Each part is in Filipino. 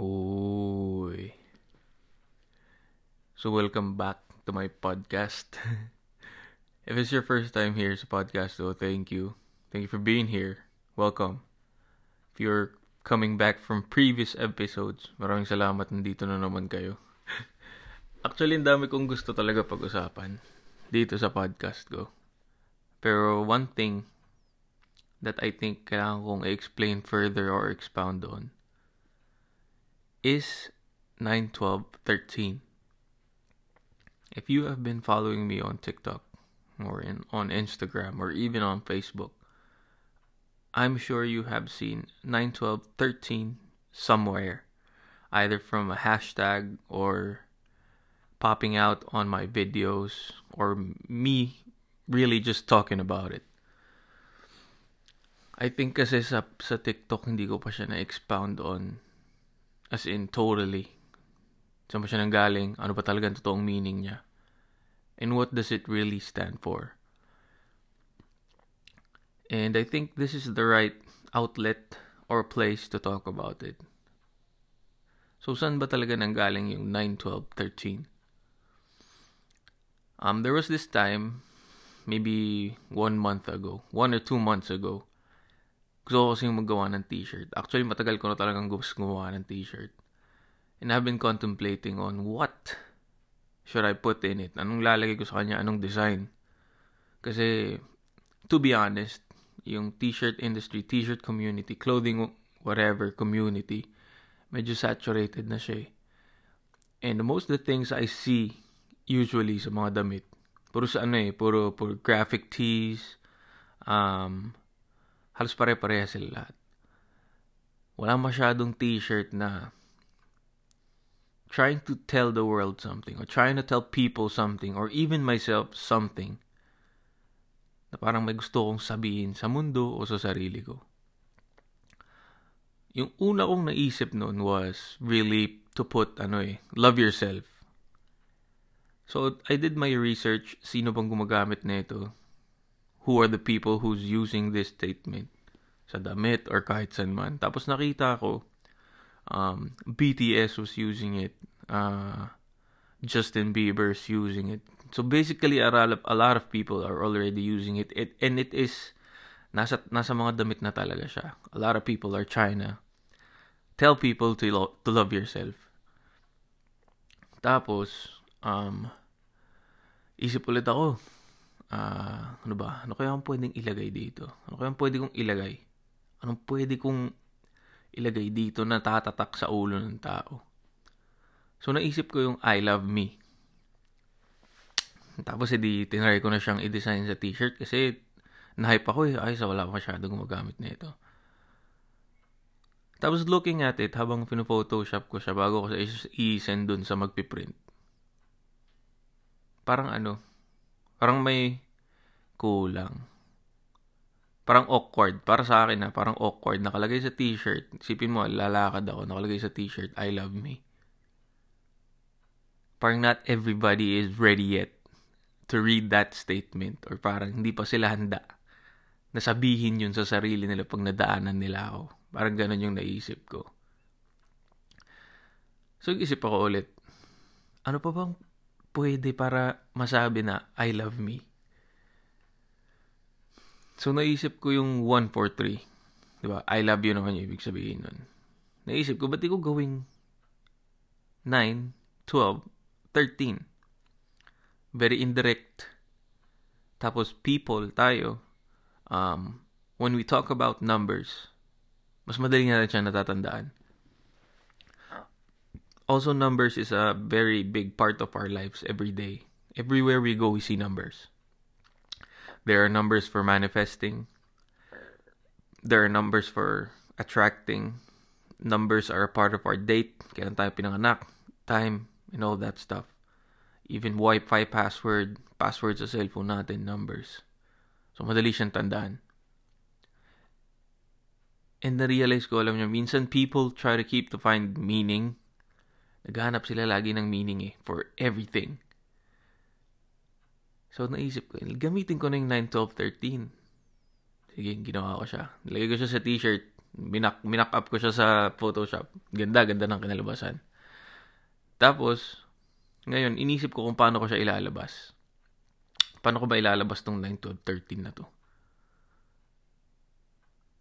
Uy. So welcome back to my podcast. if it's your first time here sa podcast though, thank you. Thank you for being here. Welcome. If you're coming back from previous episodes, maraming salamat nandito na naman kayo. Actually, dami kong gusto talaga pag-usapan dito sa podcast ko. Pero one thing that I think kailangan kong i-explain further or expound on is 9, 12, 13. If you have been following me on TikTok or in, on Instagram or even on Facebook, I'm sure you have seen 9, 12, 13 somewhere, either from a hashtag or popping out on my videos or me really just talking about it. I think kasi sa, sa TikTok hindi ko pa siya na-expound on as in totally. Saan ba siya nanggaling? Ano ba talaga ang totoong meaning niya? And what does it really stand for? And I think this is the right outlet or place to talk about it. So, saan ba talaga nanggaling yung 9, 12, 13? Um, there was this time, maybe one month ago, one or two months ago, gusto ko kasi magawa ng t-shirt. Actually, matagal ko na talagang gusto gumawa ng t-shirt. And I've been contemplating on what should I put in it? Anong lalagay ko sa kanya? Anong design? Kasi, to be honest, yung t-shirt industry, t-shirt community, clothing, whatever community, medyo saturated na siya eh. And most of the things I see usually sa mga damit. Puro sa ano eh, puro, puro graphic tees, um, halos pare-pareha sila lahat. Wala masyadong t-shirt na trying to tell the world something or trying to tell people something or even myself something na parang may gusto kong sabihin sa mundo o sa sarili ko. Yung una kong naisip noon was really to put ano eh, love yourself. So, I did my research. Sino bang gumagamit na ito? Who are the people who's using this statement? Sa damit or kahit saan man. Tapos nakita ko, um, BTS was using it. Uh, Justin Bieber's using it. So basically, a lot of, people are already using it. it. And it is, nasa, nasa mga damit na talaga siya. A lot of people are trying to tell people to, lo- to love yourself. Tapos, um, isip ulit ako, uh, ano ba, ano kaya ang pwedeng ilagay dito? Ano kaya ang pwede kong ilagay? Anong pwede kong ilagay dito na tatatak sa ulo ng tao? So, naisip ko yung I love me. Tapos, edi, tinry ko na siyang i-design sa t-shirt kasi nahype ako eh. Ay, sa wala pa masyado gumagamit na ito. Tapos, looking at it, habang pino-photoshop ko siya bago ko i-send dun sa magpiprint, parang ano, parang may kulang. Parang awkward. Para sa akin na, parang awkward. Nakalagay sa t-shirt. Isipin mo, lalakad ako. Nakalagay sa t-shirt, I love me. Parang not everybody is ready yet to read that statement. Or parang hindi pa sila handa na sabihin yun sa sarili nila pag nadaanan nila ako. Parang ganun yung naisip ko. So, isip ako ulit, ano pa bang pwede para masabi na I love me. So naisip ko yung 1, 4, 3. Diba? I love you naman yung ibig sabihin nun. Naisip ko, ba't di ko gawing 9, 12, 13? Very indirect. Tapos people, tayo, um, when we talk about numbers, mas madali na siya natatandaan also numbers is a very big part of our lives every day. Everywhere we go, we see numbers. There are numbers for manifesting. There are numbers for attracting. Numbers are a part of our date. Kailan tayo pinanganak, time, and all that stuff. Even Wi-Fi password, password sa cellphone natin, numbers. So, madali siyang tandaan. And na-realize ko, alam niyo, minsan people try to keep to find meaning Naghahanap sila lagi ng meaning eh, for everything. So, naisip ko, gamitin ko na yung 9, 12, 13. Sige, ginawa ko siya. Nilagay ko siya sa t-shirt. Minak, minak up ko siya sa Photoshop. Ganda, ganda ng kinalabasan. Tapos, ngayon, inisip ko kung paano ko siya ilalabas. Paano ko ba ilalabas tong 9, 12, 13 na to?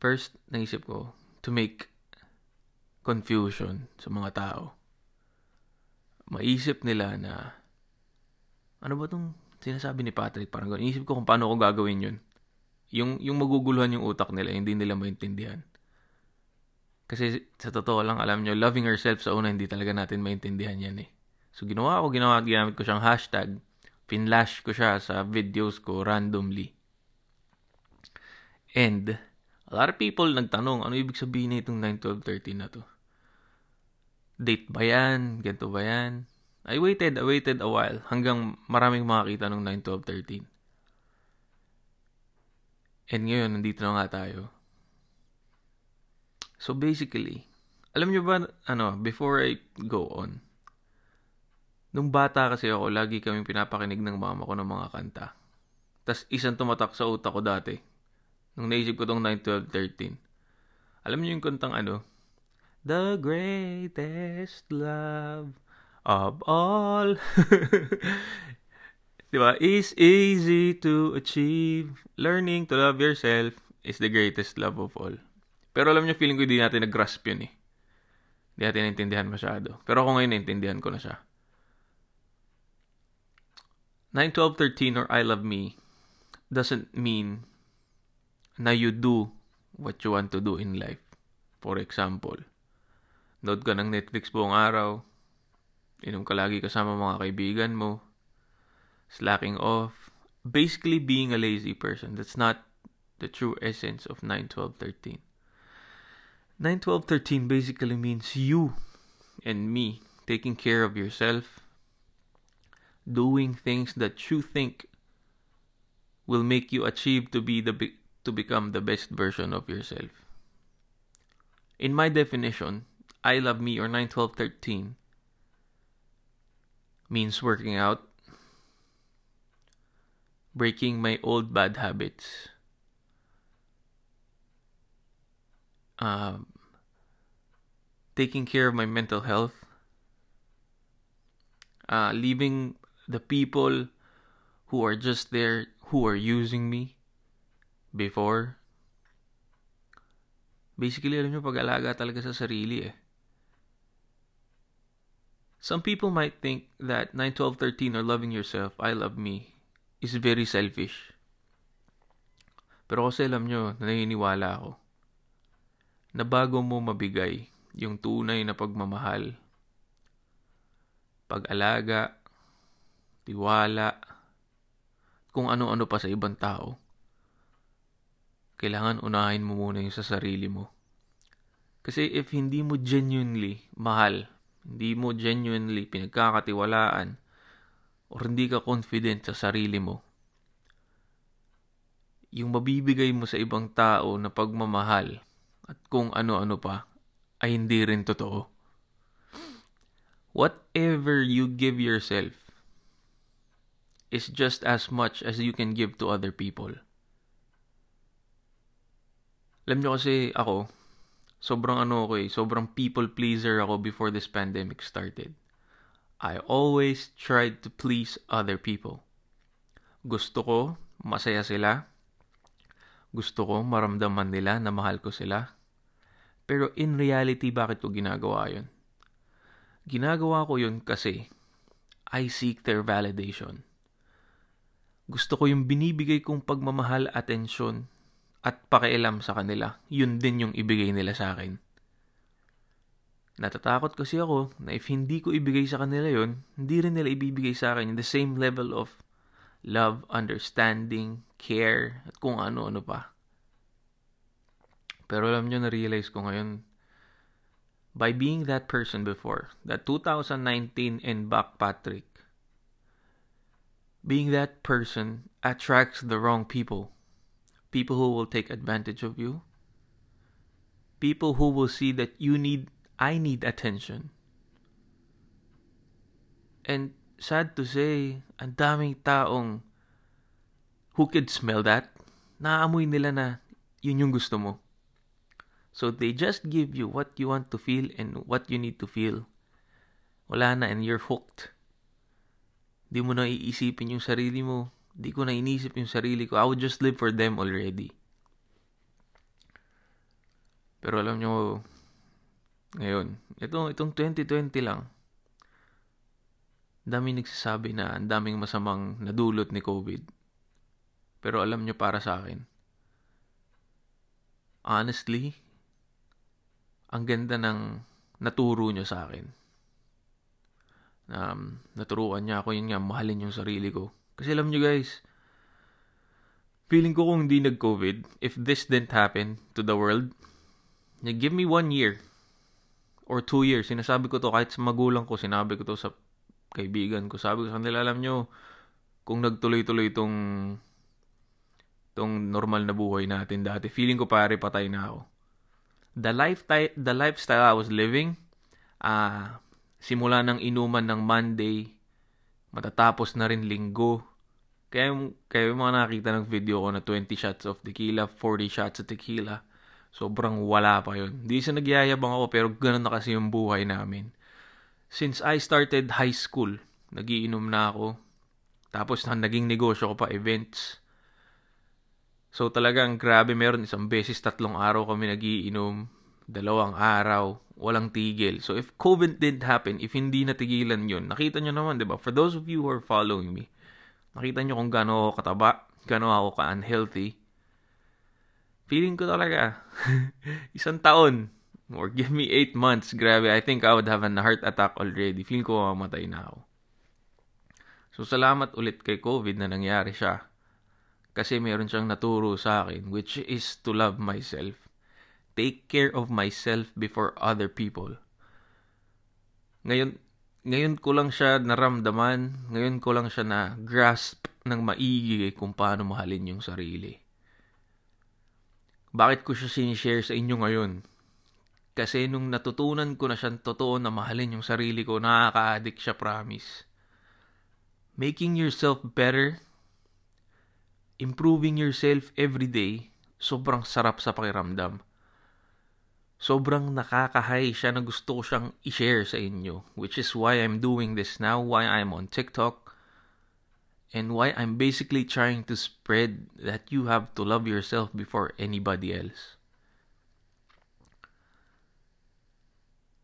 First, naisip ko, to make confusion sa mga tao. Maisip nila na, ano ba tong sinasabi ni Patrick? Parang ganun. Inisip ko kung paano ko gagawin yun. Yung, yung maguguluhan yung utak nila, hindi nila maintindihan. Kasi sa totoo lang, alam nyo, loving ourselves sa una, hindi talaga natin maintindihan yan eh. So ginawa ko, ginawa, ginamit ko siyang hashtag. Pinlash ko siya sa videos ko randomly. And, a lot of people nagtanong, ano ibig sabihin nitong 9, 12, 13 na to? Date ba yan? Ganito ba yan? I waited, I waited a while hanggang maraming makakita ng 9, 12, 13. And ngayon, nandito na nga tayo So basically, alam nyo ba, ano, before I go on, nung bata kasi ako, lagi kaming pinapakinig ng mama ko ng mga kanta. Tapos isang tumatak sa utak ko dati. Nung naisip ko tong 9, 12, 13. Alam niyo yung kantang ano? The greatest love of all. diba? Is easy to achieve. Learning to love yourself is the greatest love of all. Pero alam niyo, feeling ko hindi natin nag-grasp yun eh. Hindi natin naintindihan masyado. Pero ako ngayon naintindihan ko na siya. 9, 12, 13 or I love me doesn't mean na you do what you want to do in life. For example, nood ka ng Netflix buong araw, inom ka lagi kasama mga kaibigan mo, slacking off, basically being a lazy person. That's not the true essence of 9, 12, 13. 9, 12, 13 basically means you and me taking care of yourself, doing things that you think will make you achieve to be the to become the best version of yourself. In my definition, I love me or 91213 means working out, breaking my old bad habits, um, taking care of my mental health, uh, leaving the people who are just there, who are using me before. Basically, alam nyo, pag-alaga talaga sa sarili eh. Some people might think that 9, 12, 13 or loving yourself, I love me, is very selfish. Pero kasi alam nyo, naniniwala ako na bago mo mabigay yung tunay na pagmamahal, pag-alaga, tiwala, kung ano-ano pa sa ibang tao, kailangan unahin mo muna yung sa sarili mo. Kasi if hindi mo genuinely mahal, hindi mo genuinely pinagkakatiwalaan, or hindi ka confident sa sarili mo, yung mabibigay mo sa ibang tao na pagmamahal, at kung ano-ano pa ay hindi rin totoo. Whatever you give yourself is just as much as you can give to other people. Alam nyo kasi ako, sobrang ano ako eh, sobrang people pleaser ako before this pandemic started. I always tried to please other people. Gusto ko, masaya sila. Gusto ko, maramdaman nila na mahal ko sila. Pero in reality, bakit ko ginagawa yun? Ginagawa ko yun kasi I seek their validation. Gusto ko yung binibigay kong pagmamahal, atensyon, at pakialam sa kanila. Yun din yung ibigay nila sa akin. Natatakot kasi ako na if hindi ko ibigay sa kanila yon, hindi rin nila ibibigay sa akin the same level of love, understanding, care, at kung ano-ano pa. Pero alam nyo, na-realize ko ngayon, by being that person before, that 2019 and back Patrick, being that person attracts the wrong people. People who will take advantage of you. People who will see that you need, I need attention. And sad to say, ang daming taong who could smell that, naamoy nila na yun yung gusto mo. So they just give you what you want to feel and what you need to feel. Wala na and you're hooked. Di mo na iisipin yung sarili mo. Di ko na inisip yung sarili ko. I would just live for them already. Pero alam nyo, ngayon, ito, itong 2020 lang, dami nagsasabi na ang daming masamang nadulot ni COVID. Pero alam nyo para sa akin, honestly, ang ganda ng naturo nyo sa akin. Um, naturuan niya ako yun nga, mahalin yung sarili ko. Kasi alam nyo guys, feeling ko kung hindi nag-COVID, if this didn't happen to the world, give me one year or two years. Sinasabi ko to kahit sa magulang ko, sinabi ko to sa kaibigan ko. Sabi ko sa kanila, alam nyo, kung nagtuloy-tuloy itong tong normal na buhay natin dati, feeling ko pare patay na ako. The lifestyle, the lifestyle I was living, ah, uh, simula ng inuman ng Monday, matatapos na rin linggo. Kaya, kaya yung mga nakita ng video ko na 20 shots of tequila, 40 shots of tequila, sobrang wala pa yun. Di sa nagyayabang ako pero ganun na kasi yung buhay namin since I started high school, nagiinom na ako. Tapos naging negosyo ko pa events. So talagang grabe meron isang beses tatlong araw kami nagiinom, dalawang araw, walang tigil. So if COVID didn't happen, if hindi natigilan yun, nakita nyo naman, di ba? For those of you who are following me, nakita nyo kung gaano ako kataba, gaano ako ka-unhealthy. Feeling ko talaga, isang taon, or give me 8 months, grabe, I think I would have a heart attack already. Feel ko mamatay na ako. So, salamat ulit kay COVID na nangyari siya. Kasi meron siyang naturo sa akin, which is to love myself. Take care of myself before other people. Ngayon, ngayon ko lang siya naramdaman, ngayon ko lang siya na grasp ng maigi kung paano mahalin yung sarili. Bakit ko siya sinishare sa inyo ngayon? Kasi nung natutunan ko na siyang totoo na mahalin yung sarili ko, nakaka-addict siya, promise. Making yourself better, improving yourself every day, sobrang sarap sa pakiramdam. Sobrang nakaka-high siya na gusto ko siyang i-share sa inyo. Which is why I'm doing this now, why I'm on TikTok, and why I'm basically trying to spread that you have to love yourself before anybody else.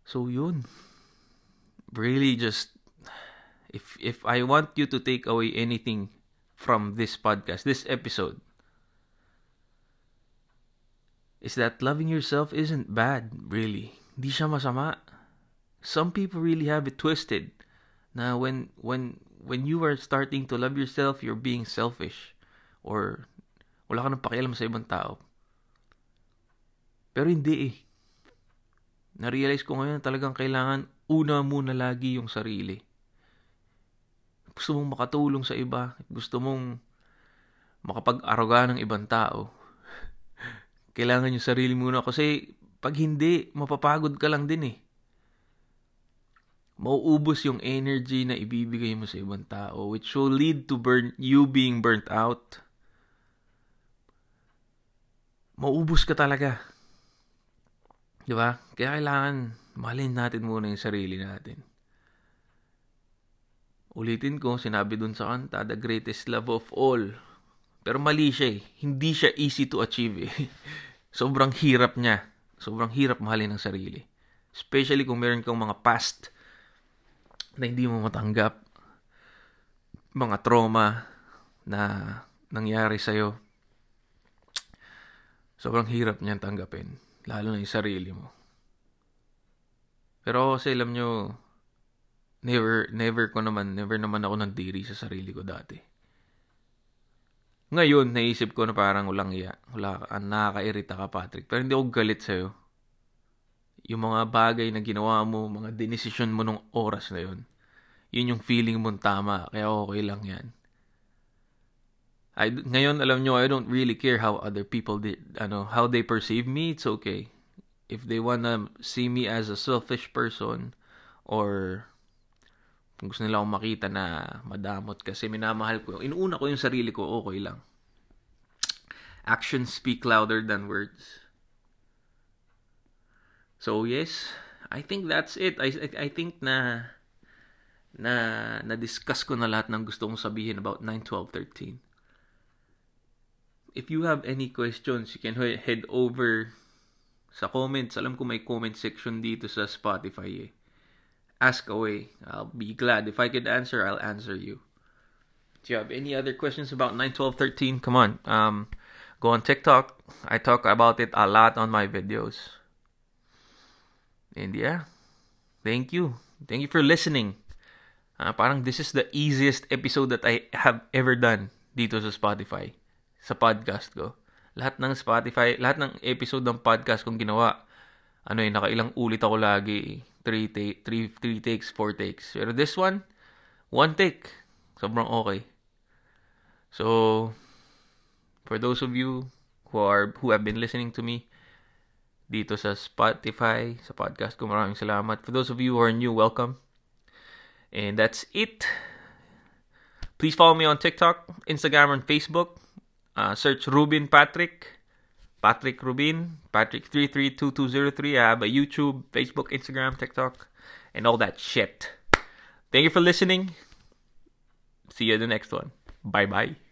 So yun. Really just if if I want you to take away anything from this podcast, this episode is that loving yourself isn't bad, really. Di siya masama. Some people really have it twisted. Na when when when you are starting to love yourself, you're being selfish or wala ka nang pakialam sa ibang tao. Pero hindi eh na-realize ko ngayon talagang kailangan una muna lagi yung sarili. Gusto mong makatulong sa iba, gusto mong makapag-aruga ng ibang tao. Kailangan yung sarili muna kasi pag hindi, mapapagod ka lang din eh. Mauubos yung energy na ibibigay mo sa ibang tao which will lead to burn you being burnt out. Mauubos ka talaga. Di ba? Kaya kailangan mahalin natin muna yung sarili natin. Ulitin ko, sinabi dun sa kanta, the greatest love of all. Pero mali siya eh. Hindi siya easy to achieve eh. Sobrang hirap niya. Sobrang hirap mahalin ang sarili. Especially kung meron kang mga past na hindi mo matanggap. Mga trauma na nangyari sa'yo. Sobrang hirap niyan tanggapin. Lalo na yung sarili mo. Pero kasi alam nyo, never, never ko naman, never naman ako nandiri sa sarili ko dati. Ngayon, naisip ko na parang walang iya. Wala ka, nakakairita ka, Patrick. Pero hindi ako galit sa'yo. Yung mga bagay na ginawa mo, mga denisisyon mo nung oras na yun, yun yung feeling mo tama. Kaya okay lang yan. I, ngayon, alam nyo, I don't really care how other people did, ano, how they perceive me. It's okay. If they wanna see me as a selfish person or kung gusto nila akong makita na madamot kasi minamahal ko, inuuna ko yung sarili ko, okay lang. Actions speak louder than words. So yes, I think that's it. I I, I think na na na-discuss ko na lahat ng gusto kong sabihin about 9, 12, 13. If you have any questions, you can head over sa comments. Alam ko may comment section dito sa Spotify eh. Ask away. I'll be glad. If I could answer, I'll answer you. Do you have any other questions about 9, 12, 13? Come on. Um, go on TikTok. I talk about it a lot on my videos. And yeah, thank you. Thank you for listening. Uh, parang this is the easiest episode that I have ever done dito sa Spotify. Sa podcast ko. Lahat ng Spotify, lahat ng episode ng podcast kong ginawa, ano eh, nakailang ulit ako lagi. 3 take, 3 3 takes, 4 takes. Pero this one, one take. Sobrang okay. So, for those of you who are who have been listening to me dito sa Spotify, sa podcast ko, maraming salamat. For those of you who are new, welcome. And that's it. Please follow me on TikTok, Instagram, and Facebook. Uh, search Rubin Patrick. Patrick Rubin. Patrick332203. I have a YouTube, Facebook, Instagram, TikTok, and all that shit. Thank you for listening. See you in the next one. Bye bye.